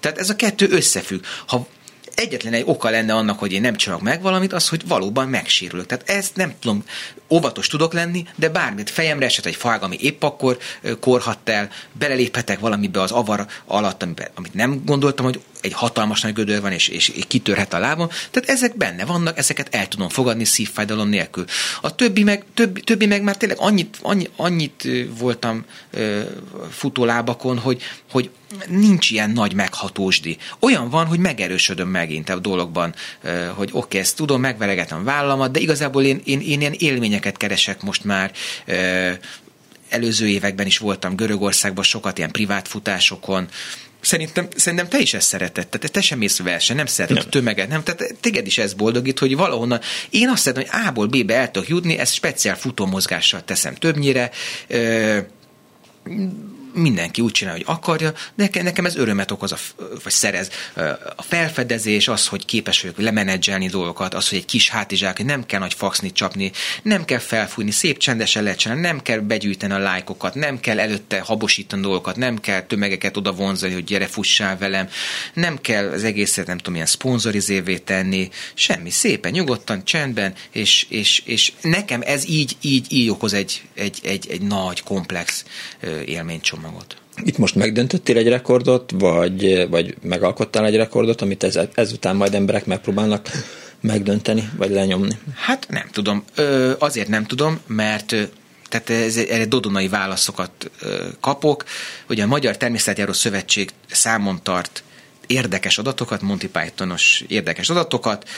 Tehát ez a kettő összefügg. Ha egyetlen egy oka lenne annak, hogy én nem csinálok meg valamit, az, hogy valóban megsérülök. Tehát ezt nem tudom, óvatos tudok lenni, de bármit fejemre esett egy fág, ami épp akkor korhatt el, beleléphetek valamibe az avar alatt, amit nem gondoltam, hogy egy hatalmas nagy gödör van, és, és kitörhet a lábam. Tehát ezek benne vannak, ezeket el tudom fogadni szívfájdalom nélkül. A többi meg, többi, többi meg már tényleg annyit, annyi, annyit voltam ö, futólábakon, hogy, hogy nincs ilyen nagy meghatósdi. Olyan van, hogy megerősödöm megint a dologban, hogy oké, okay, ezt tudom, megveregetem vállamat, de igazából én, én, én ilyen élményeket keresek most már, előző években is voltam Görögországban, sokat ilyen privát futásokon, Szerintem, szerintem te is ezt szereted, tehát te sem mész verseny, nem szereted nem. a tömeget, nem, tehát téged is ez boldogít, hogy valahonnan, én azt szeretem, hogy A-ból B-be el tudok jutni, ezt speciál futómozgással teszem többnyire, ö, mindenki úgy csinálja, hogy akarja, de nekem ez örömet okoz, a, vagy szerez. A felfedezés, az, hogy képes vagyok lemenedzselni dolgokat, az, hogy egy kis hátizsák, hogy nem kell nagy faxnit csapni, nem kell felfújni, szép csendesen lehet csinálni, nem kell begyűjteni a lájkokat, nem kell előtte habosítani dolgokat, nem kell tömegeket oda vonzani, hogy gyere, fussál velem, nem kell az egészet, nem tudom, ilyen szponzorizévé tenni, semmi, szépen, nyugodtan, csendben, és, és, és nekem ez így, így, így okoz egy, egy, egy, egy nagy, komplex élménycsomag csomagot. Itt most megdöntöttél egy rekordot, vagy, vagy megalkottál egy rekordot, amit ez, ezután majd emberek megpróbálnak megdönteni, vagy lenyomni? Hát nem tudom. Ö, azért nem tudom, mert tehát ez, erre dodonai válaszokat kapok. Ugye a Magyar Természetjáró Szövetség számon tart érdekes adatokat, Monty Pythonos érdekes adatokat,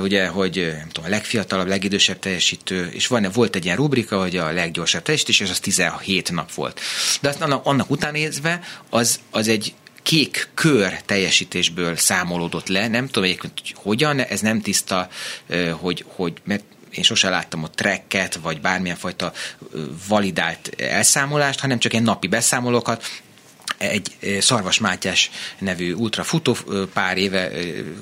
ugye, hogy nem tudom, a legfiatalabb, legidősebb teljesítő, és van, volt egy ilyen rubrika, hogy a leggyorsabb teljesítés, és az 17 nap volt. De azt annak, annak után nézve, az, az egy kék kör teljesítésből számolódott le, nem tudom egyébként, hogy hogyan, ez nem tiszta, hogy, hogy mert én sose láttam a tracket, vagy bármilyen fajta validált elszámolást, hanem csak egy napi beszámolókat, egy Szarvas Mátyás nevű ultrafutó pár éve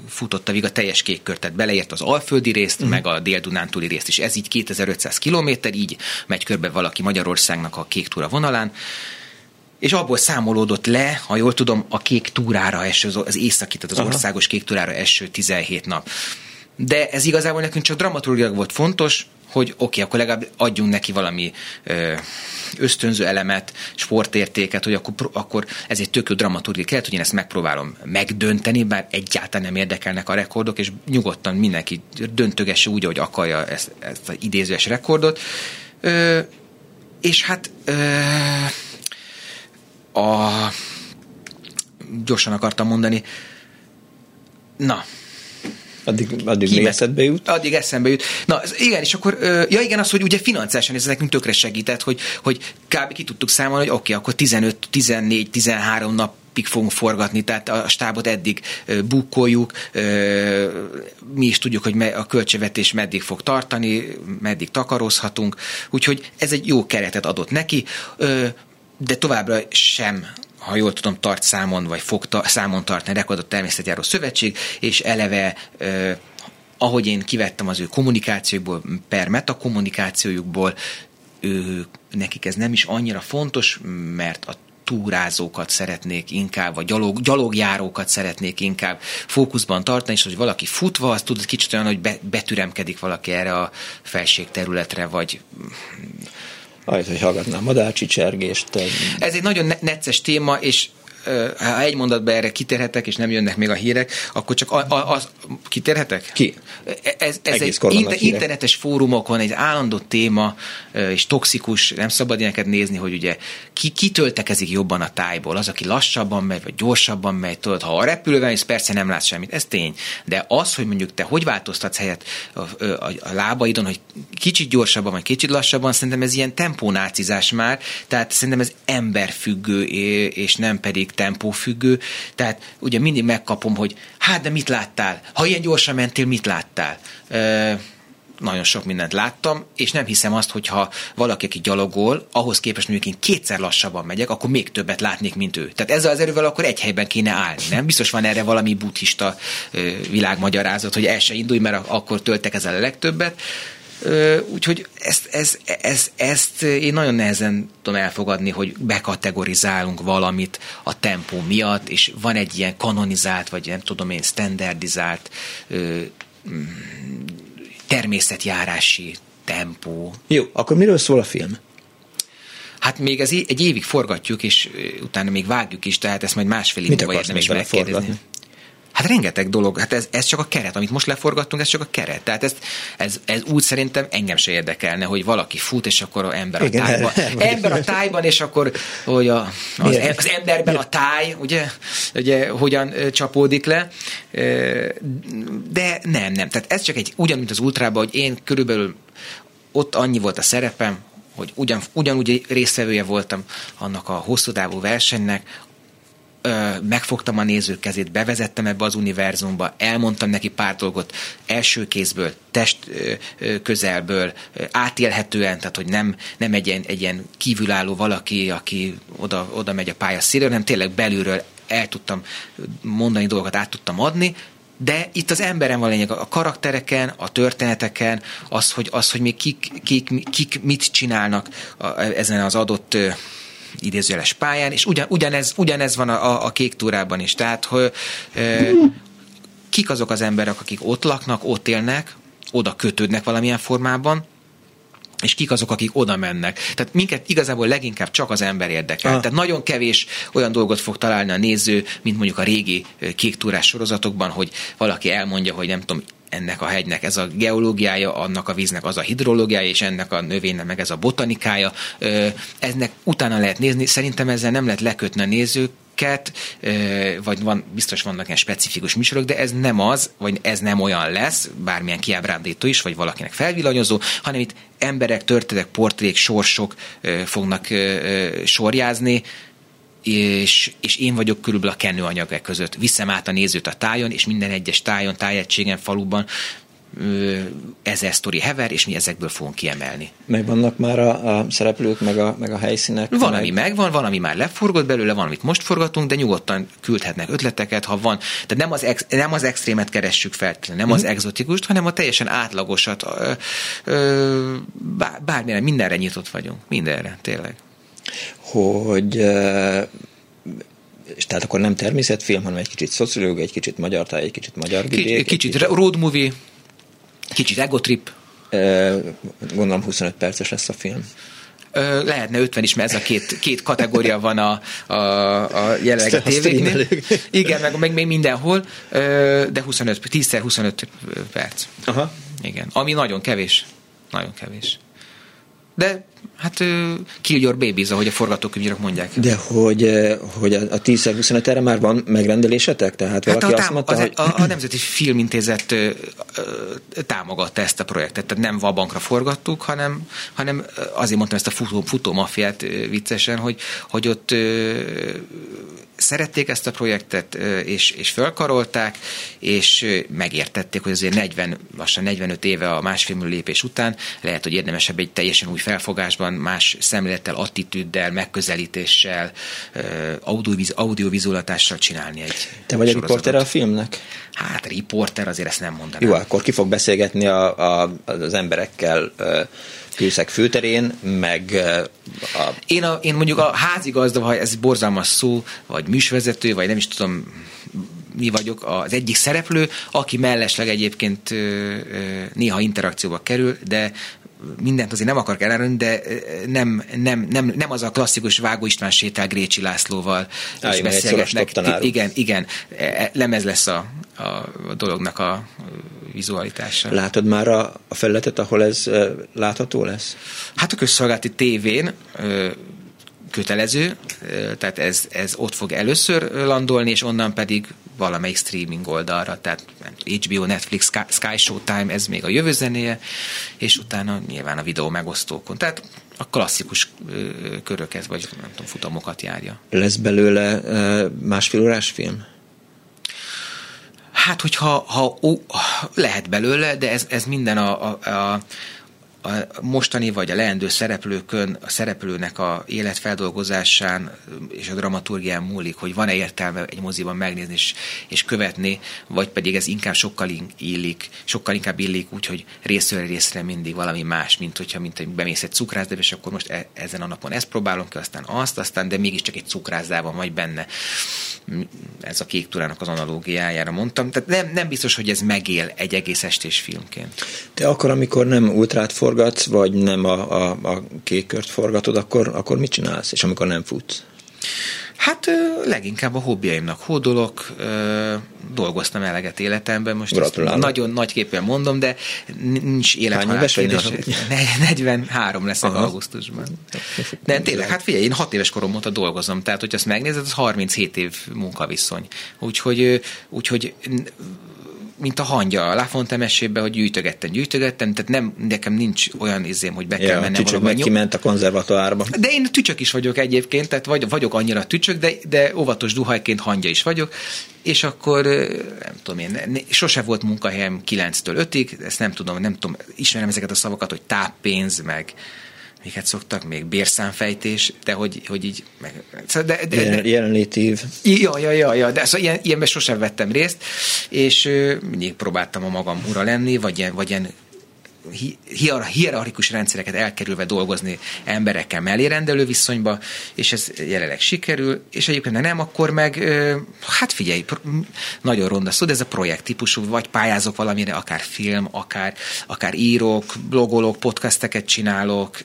futotta végig a teljes kék kört, tehát beleért az alföldi részt, uh-huh. meg a dél-dunántúli részt is. Ez így 2500 kilométer, így megy körbe valaki Magyarországnak a kék túra vonalán és abból számolódott le, ha jól tudom, a kék túrára eső, az északi, tehát az Aha. országos kék túrára eső 17 nap. De ez igazából nekünk csak dramaturgiak volt fontos, hogy oké, okay, akkor legalább adjunk neki valami ö, ösztönző elemet, sportértéket, hogy akkor, akkor ez egy tök jó dramaturgia kellett, hogy én ezt megpróbálom megdönteni, bár egyáltalán nem érdekelnek a rekordok, és nyugodtan mindenki döntögesse úgy, hogy akarja ezt, ezt az idézőes rekordot. Ö, és hát ö, a gyorsan akartam mondani, na, Addig, addig még eszedbe jut? Addig eszembe jut. Na, igen, és akkor, ja igen, az, hogy ugye financiálisan ez nekünk tökre segített, hogy, hogy kb. ki tudtuk számolni, hogy oké, okay, akkor 15, 14, 13 nap napig fogunk forgatni, tehát a stábot eddig bukkoljuk, mi is tudjuk, hogy a költségvetés meddig fog tartani, meddig takarózhatunk, úgyhogy ez egy jó keretet adott neki, de továbbra sem ha jól tudom, tart számon, vagy fog ta, számon tartani rekordot természetjáró szövetség, és eleve eh, ahogy én kivettem az ő kommunikációjukból, per metakommunikációjukból, ő, nekik ez nem is annyira fontos, mert a túrázókat szeretnék inkább, vagy gyalog, gyalogjárókat szeretnék inkább fókuszban tartani, és hogy valaki futva, az tud kicsit olyan, hogy be, betüremkedik valaki erre a felségterületre, vagy ahelyett, hogy hallgatnám a madárcsi csergést. Ez egy nagyon necces téma, és ha egy mondatban erre kitérhetek, és nem jönnek még a hírek, akkor csak a, a, az, kitérhetek? Ki? Ez, ez egy inter, internetes fórumokon egy állandó téma, és toxikus, nem szabad ilyeneket nézni, hogy ugye ki, kitöltekezik jobban a tájból, az, aki lassabban megy, vagy gyorsabban megy, tudod, ha a repülőben is persze nem látsz semmit, ez tény. De az, hogy mondjuk te hogy változtatsz helyet a, a, a lábaidon, hogy kicsit gyorsabban, vagy kicsit lassabban, szerintem ez ilyen tempónácizás már, tehát szerintem ez emberfüggő, és nem pedig tempófüggő, tehát ugye mindig megkapom, hogy hát de mit láttál? Ha ilyen gyorsan mentél, mit láttál? Ö, nagyon sok mindent láttam, és nem hiszem azt, hogyha valaki, aki gyalogol, ahhoz képest mondjuk én kétszer lassabban megyek, akkor még többet látnék, mint ő. Tehát ezzel az erővel akkor egy helyben kéne állni, nem? Biztos van erre valami buddhista világmagyarázat, hogy el se indulj, mert akkor töltek ezzel a legtöbbet. Úgyhogy ezt, ezt, ezt, ezt én nagyon nehezen tudom elfogadni, hogy bekategorizálunk valamit a tempó miatt, és van egy ilyen kanonizált, vagy nem tudom én, standardizált mm, természetjárási tempó. Jó, akkor miről szól a film? Hát még ez egy évig forgatjuk, és utána még vágjuk is, tehát ezt majd másfél évig érdemes megkérdezni. Forgatni? Hát rengeteg dolog, hát ez, ez csak a keret, amit most leforgattunk, ez csak a keret. Tehát ez, ez, ez úgy szerintem engem se érdekelne, hogy valaki fut, és akkor a ember a Igen, tájban. Ember a tájban, és akkor hogy a, az, az emberben a táj, ugye, ugye hogyan csapódik le. De nem, nem. Tehát ez csak egy, ugyanúgy az ultrában, hogy én körülbelül ott annyi volt a szerepem, hogy ugyan, ugyanúgy résztvevője voltam annak a hosszú távú versenynek, megfogtam a nézők kezét, bevezettem ebbe az univerzumba, elmondtam neki pár dolgot első kézből, test ö, közelből, átélhetően, tehát hogy nem, nem egy, ilyen, egy ilyen kívülálló valaki, aki oda, oda megy a pálya szélről, hanem tényleg belülről el tudtam mondani dolgokat, át tudtam adni, de itt az emberen van lényeg, a karaktereken, a történeteken, az, hogy, az, hogy még kik, kik, kik mit csinálnak ezen az adott idézőjeles pályán, és ugyan, ugyanez, ugyanez van a, a, kék túrában is. Tehát, hogy kik azok az emberek, akik ott laknak, ott élnek, oda kötődnek valamilyen formában, és kik azok, akik oda mennek. Tehát minket igazából leginkább csak az ember érdekel. Ah. Tehát nagyon kevés olyan dolgot fog találni a néző, mint mondjuk a régi kék túrás sorozatokban, hogy valaki elmondja, hogy nem tudom, ennek a hegynek. Ez a geológiája, annak a víznek az a hidrológiája, és ennek a növénynek meg ez a botanikája. Eznek utána lehet nézni, szerintem ezzel nem lehet lekötni a nézők, vagy van, biztos vannak ilyen specifikus műsorok, de ez nem az, vagy ez nem olyan lesz, bármilyen kiábrándító is, vagy valakinek felvillanyozó, hanem itt emberek, történetek, portrék, sorsok fognak sorjázni, és, és én vagyok körülbelül a kenőanyag e között. Viszem át a nézőt a tájon, és minden egyes tájon, tájegységen, faluban ezer sztori hever, és mi ezekből fogunk kiemelni. Megvannak már a, a szereplők, meg a, meg a helyszínek? Van, meg... ami megvan, van, ami már leforgott belőle, van, amit most forgatunk, de nyugodtan küldhetnek ötleteket, ha van. Tehát nem az, ex, nem az extrémet keressük fel, nem mm-hmm. az mhm. exotikust, hanem a teljesen átlagosat. Ö, ö, bármilyen, mindenre nyitott vagyunk. Mindenre, tényleg hogy és tehát akkor nem természetfilm, hanem egy kicsit szociológia, egy kicsit magyar táj, egy kicsit magyar vidék. Kicsit, kicsit road movie, kicsit egotrip. Gondolom 25 perces lesz a film. Lehetne 50 is, mert ez a két, két kategória van a, a, a jelenleg a tévéknél. Igen, meg, meg még mindenhol, de 25, 10-25 perc. Aha. Igen, ami nagyon kevés. Nagyon kevés. De hát kill your babies, ahogy a forgatókönyvírok mondják. De hogy, hogy a 10-25 erre már van megrendelésetek? Tehát valaki hát a, azt mondta, az, hogy... a, a Nemzeti Filmintézet ö, ö, támogatta ezt a projektet, tehát nem vabankra forgattuk, hanem, hanem azért mondtam ezt a futó, futó mafiát viccesen, hogy, hogy ott ö, szerették ezt a projektet, és, és fölkarolták, és megértették, hogy azért 40, lassan 45 éve a másfél lépés után lehet, hogy érdemesebb egy teljesen új felfogásban, más szemlélettel, attitűddel, megközelítéssel, audioviz, audiovizualitással csinálni egy Te vagy a riporter a filmnek? Hát riporter, azért ezt nem mondanám. Jó, akkor ki fog beszélgetni a, a, az emberekkel Kőszeg főterén, meg a... Én, a, én mondjuk a házigazda, ha ez borzalmas szó, vagy műsvezető, vagy nem is tudom, mi vagyok az egyik szereplő, aki mellesleg egyébként néha interakcióba kerül, de mindent azért nem akarok elárulni, de nem, nem, nem, nem az a klasszikus Vágó István sétál Grécsi Lászlóval, Á, és beszélgetnek. Igen, igen, e, e, lemez lesz a, a dolognak a vizualitása. Látod már a, a felületet, ahol ez látható lesz? Hát a közszolgálati tévén kötelező, tehát ez, ez ott fog először landolni, és onnan pedig valamelyik streaming oldalra, tehát HBO, Netflix, Sky Showtime, ez még a jövő zenéje, és utána nyilván a videó megosztókon. Tehát a klasszikus köröket, vagy nem tudom, futamokat járja. Lesz belőle másfél órás film? Hát, hogyha ha, ó, lehet belőle, de ez, ez minden a, a, a a mostani vagy a leendő szereplőkön, a szereplőnek a életfeldolgozásán és a dramaturgián múlik, hogy van-e értelme egy moziban megnézni és, és követni, vagy pedig ez inkább sokkal illik, sokkal inkább illik úgy, hogy részről részre mindig valami más, mint hogyha mint hogy bemész egy cukrászdába, és akkor most e, ezen a napon ezt próbálom ki, aztán azt, aztán, de mégiscsak egy cukrászdában vagy benne. Ez a kék turának az analógiájára mondtam. Tehát nem, nem biztos, hogy ez megél egy egész estés filmként. De akkor, amikor nem ultrát for forgatsz, vagy nem a, a, a kékkört forgatod, akkor, akkor mit csinálsz? És amikor nem futsz? Hát leginkább a hobbiaimnak hódolok, dolgoztam eleget életemben, most nagyon nagyképpen mondom, de nincs élethalál kérdés. 43 leszek Aha. augusztusban. De tényleg, hát figyelj, én 6 éves korom óta dolgozom, tehát hogyha azt megnézed, az 37 év munkaviszony. Úgyhogy, úgyhogy mint a hangya a Lafonte mesébe, hogy gyűjtögettem, gyűjtögettem, tehát nem, nekem nincs olyan izém, hogy be kell ja, mennem valahol. meg kiment a konzervatoárba. De én tücsök is vagyok egyébként, tehát vagy, vagyok annyira tücsök, de, de óvatos duhajként hangya is vagyok, és akkor nem tudom én, sose volt munkahelyem 9-től 5-ig, ezt nem tudom, nem tudom, ismerem ezeket a szavakat, hogy táppénz, meg miket szoktak még, bérszámfejtés, de hogy, hogy így... Meg, szóval de, de, de, Jelenlétív. Ja, ja, ja, ja, de szóval ilyen, ilyenben sosem vettem részt, és mindig próbáltam a magam ura lenni, vagy ilyen, vagy ilyen hierarchikus rendszereket elkerülve dolgozni emberekkel mellérendelő viszonyba, és ez jelenleg sikerül, és egyébként nem, akkor meg, hát figyelj, nagyon ronda szó, de ez a projekt típusú, vagy pályázok valamire, akár film, akár, akár írok, blogolok, podcasteket csinálok,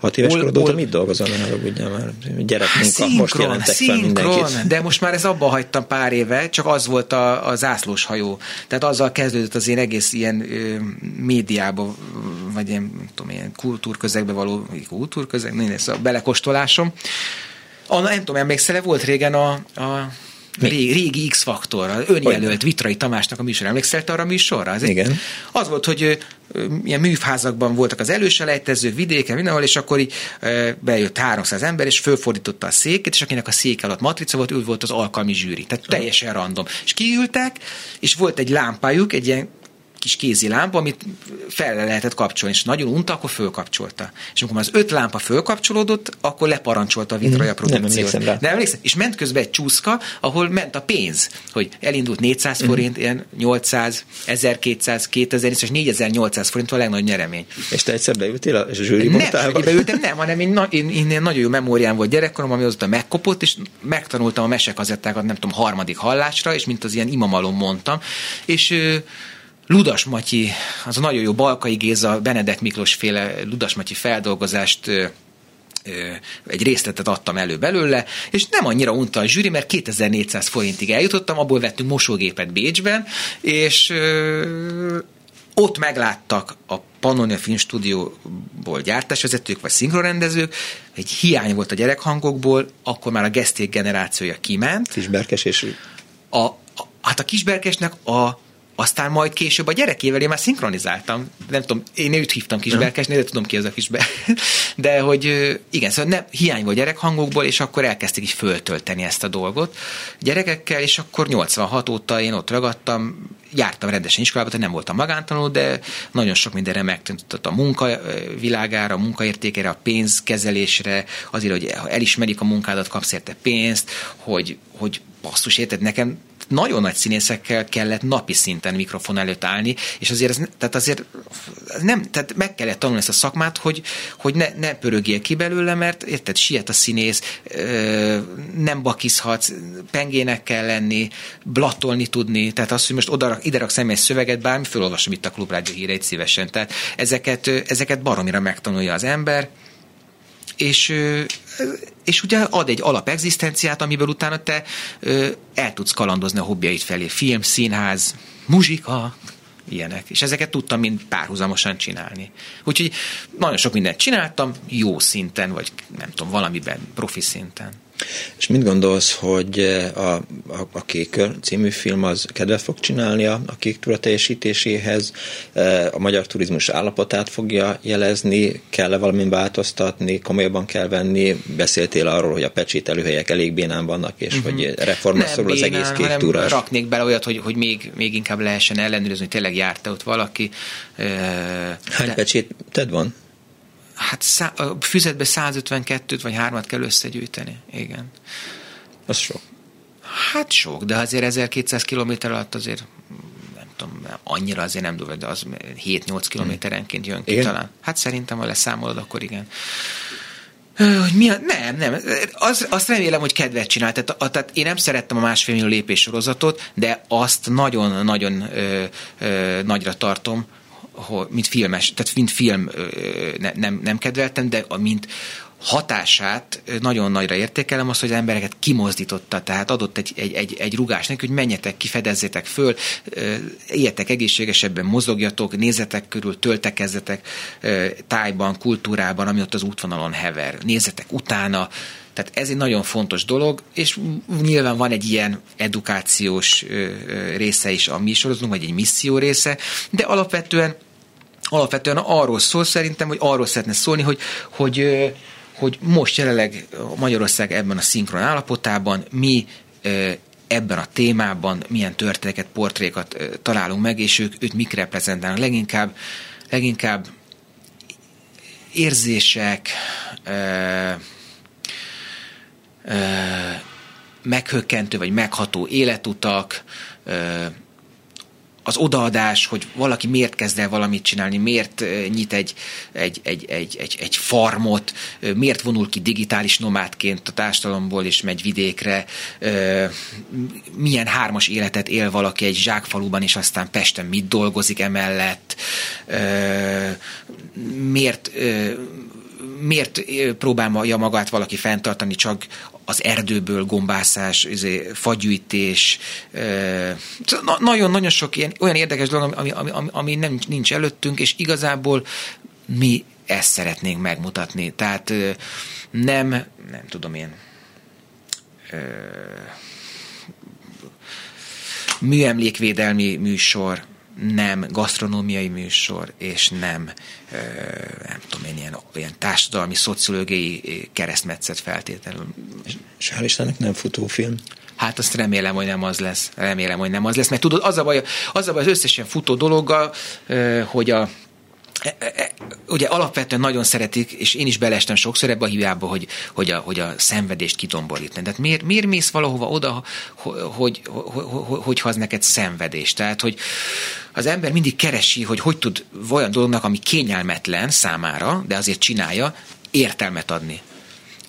Hat éves korod óta mit dolgozol, ne haragudjál már? Gyerekmunka, most jelentek fel mindenkit. De most már ez abba hagytam pár éve, csak az volt a, a zászlós hajó. Tehát azzal kezdődött az én egész ilyen ö, médiába, vagy ilyen, tudom, ilyen kultúrközegbe való, kultúrközeg, ez a belekóstolásom. A, nem tudom, emlékszel volt régen a, a Régi, régi X-faktor, önjelölt Vitrai Tamásnak a műsor. Emlékszel arra a műsorra? Az Igen. Az volt, hogy ilyen műfházakban voltak az előselejtezők, vidéken, mindenhol, és akkor így bejött 300 ember, és fölfordította a széket, és akinek a szék alatt matrica volt, ő volt az alkalmi zsűri. Tehát teljesen random. És kiültek, és volt egy lámpájuk, egy ilyen kis kézi lámpa, amit fel lehetett kapcsolni, és nagyon unta, akkor fölkapcsolta. És amikor az öt lámpa fölkapcsolódott, akkor leparancsolta a vitraja produkciót. Nem emlékszem rá. Nem emlékszem? És ment közben egy csúszka, ahol ment a pénz, hogy elindult 400 mhm. forint, ilyen 800, 1200, 2000, és 4800 forint a legnagyobb nyeremény. És te egyszer beültél a zsűri Nem, beültem, nem, hanem én, én, én, én, nagyon jó memóriám volt gyerekkorom, ami azóta megkopott, és megtanultam a mesekazettákat, nem tudom, harmadik hallásra, és mint az ilyen imamalom mondtam, és Ludas Matyi, az a nagyon jó Balkai Géza, Benedek Miklós féle Ludas Matyi feldolgozást egy részletet adtam elő belőle, és nem annyira unta a zsűri, mert 2400 forintig eljutottam, abból vettünk mosógépet Bécsben, és ott megláttak a Pannonia Film Stúdióból gyártásvezetők vagy szinkronrendezők, egy hiány volt a gyerekhangokból, akkor már a geszték generációja kiment. Kisberkes és a, a, hát a Kisberkesnek a aztán majd később a gyerekével én már szinkronizáltam. Nem tudom, én őt hívtam kisberkesnél, de tudom ki az a kisber. De hogy igen, szóval nem, hiány volt gyerekhangokból, és akkor elkezdték is föltölteni ezt a dolgot gyerekekkel, és akkor 86 óta én ott ragadtam, jártam rendesen iskolába, tehát nem voltam magántanul, de nagyon sok mindenre megtanított a munka világára, a munkaértékére, a pénzkezelésre, azért, hogy elismerik a munkádat, kapsz érte pénzt, hogy, hogy basszus, érted, nekem nagyon nagy színészekkel kellett napi szinten mikrofon előtt állni, és azért, ez, tehát azért nem, tehát meg kellett tanulni ezt a szakmát, hogy, hogy ne, ne pörögjél ki belőle, mert érted, siet a színész, nem bakizhatsz, pengének kell lenni, blattolni tudni, tehát azt, hogy most oda, ide rak személy szöveget, bármi, felolvasom itt a klubrádió híreit szívesen. Tehát ezeket, ezeket baromira megtanulja az ember, és, és ugye ad egy alapexisztenciát, amiből utána te el tudsz kalandozni a hobbjait felé. Film, színház, muzsika, ilyenek. És ezeket tudtam mind párhuzamosan csinálni. Úgyhogy nagyon sok mindent csináltam, jó szinten, vagy nem tudom, valamiben profi szinten. És mit gondolsz, hogy eh, a, a, a Kékör című film az kedvet fog csinálni a, kék túra teljesítéséhez, eh, a magyar turizmus állapotát fogja jelezni, kell-e valamin változtatni, komolyabban kell venni, beszéltél arról, hogy a pecsételőhelyek elég bénán vannak, és uh-huh. hogy reformra szorul az egész kék túra. raknék bele olyat, hogy, hogy még, még inkább lehessen ellenőrizni, hogy tényleg járta ott valaki. Hány De... pecséted van? Hát szá- a füzetbe 152-t vagy 3-at kell összegyűjteni. Igen. Az sok. Hát sok, de azért 1200 km alatt azért nem tudom, annyira azért nem durva, de az 7-8 kilométerenként jön ki igen? talán. Hát szerintem, ha leszámolod, akkor igen. Hogy mi a, nem, nem. Az, azt remélem, hogy kedvet csinál. Tehát, a, tehát én nem szerettem a másfél millió lépés sorozatot, de azt nagyon-nagyon nagyra tartom, mint filmes, tehát mint film ne, nem, nem kedveltem, de mint hatását nagyon nagyra értékelem, az, hogy az embereket kimozdította, tehát adott egy, egy, egy, egy rugás neki, hogy menjetek ki, fedezzétek föl, éljetek egészségesebben, mozogjatok, nézzetek körül, töltekezzetek tájban, kultúrában, ami ott az útvonalon hever. Nézzetek utána, Tehát ez egy nagyon fontos dolog, és nyilván van egy ilyen edukációs része is a mi sorozunk, vagy egy misszió része, de alapvetően alapvetően arról szól szerintem, hogy arról szeretne szólni, hogy, hogy, hogy most jelenleg Magyarország ebben a szinkron állapotában mi ebben a témában milyen történeteket, portrékat találunk meg, és ők, ők mik reprezentálnak. Leginkább, leginkább érzések, ö, ö, meghökkentő vagy megható életutak, ö, az odaadás, hogy valaki miért kezd el valamit csinálni, miért nyit egy, egy, egy, egy, egy, egy farmot, miért vonul ki digitális nomádként a társadalomból és megy vidékre, milyen hármas életet él valaki egy zsákfaluban, és aztán Pesten mit dolgozik emellett, miért miért próbálja magát valaki fenntartani csak az erdőből gombászás, izé, fagyűjtés, nagyon-nagyon sok ilyen, olyan érdekes dolog, ami, ami, ami nem, nincs előttünk, és igazából mi ezt szeretnénk megmutatni. Tehát nem, nem tudom én, műemlékvédelmi műsor, nem gasztronómiai műsor, és nem, nem tudom én, ilyen, ilyen társadalmi, szociológiai keresztmetszet feltétlenül. És hál' Istennek nem futófilm. Hát azt remélem, hogy nem az lesz. Remélem, hogy nem az lesz. Mert tudod, az a baj, az, a baj az összes ilyen futó dologgal, hogy a, ugye alapvetően nagyon szeretik, és én is belestem sokszor ebbe a hibába, hogy, hogy, a, hogy a szenvedést kidomborítani. Tehát miért, miért mész valahova oda, hogy, hogy, hogy, hogy neked szenvedés? Tehát, hogy az ember mindig keresi, hogy hogy tud olyan dolognak, ami kényelmetlen számára, de azért csinálja, értelmet adni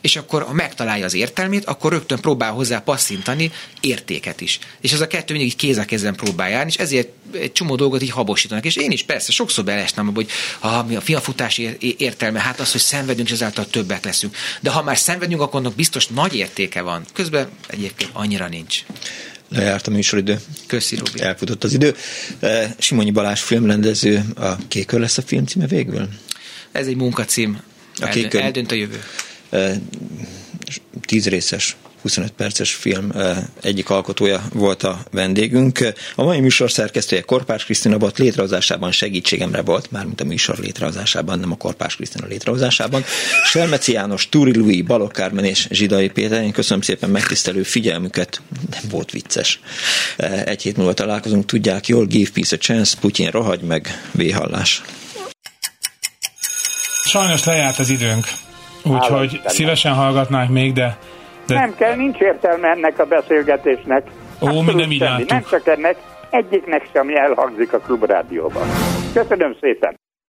és akkor ha megtalálja az értelmét, akkor rögtön próbál hozzá passzintani értéket is. És ez a kettő mindig kéz a kézben próbál járni, és ezért egy csomó dolgot így habosítanak. És én is persze sokszor belestem, hogy ha mi a fiafutás értelme, hát az, hogy szenvedünk, és ezáltal többek leszünk. De ha már szenvedünk, akkor annak biztos nagy értéke van. Közben egyébként annyira nincs. Lejárt a műsoridő. Köszi, Robi. Elfutott az idő. Eh, Simonyi Balázs filmrendező, a Kékör lesz a film címe végül? Ez egy munkacím. A Eldönt, eldönt a jövő tíz részes 25 perces film egyik alkotója volt a vendégünk. A mai műsor szerkesztője Korpás Krisztina volt, létrehozásában segítségemre volt, mármint a műsor létrehozásában, nem a Korpás Krisztina létrehozásában. Selmeci János, Túri Lui, Balok Kármen és Zsidai Péter, én köszönöm szépen megtisztelő figyelmüket, nem volt vicces. Egy hét múlva találkozunk, tudják jól, give peace a chance, Putyin rohagy meg, véhallás. Sajnos lejárt az időnk. Úgyhogy szívesen hallgatnák még, de, de... Nem kell, nincs értelme ennek a beszélgetésnek. Ó, mi nem így Nem csak ennek, egyiknek sem elhangzik a klubrádióban. Köszönöm szépen!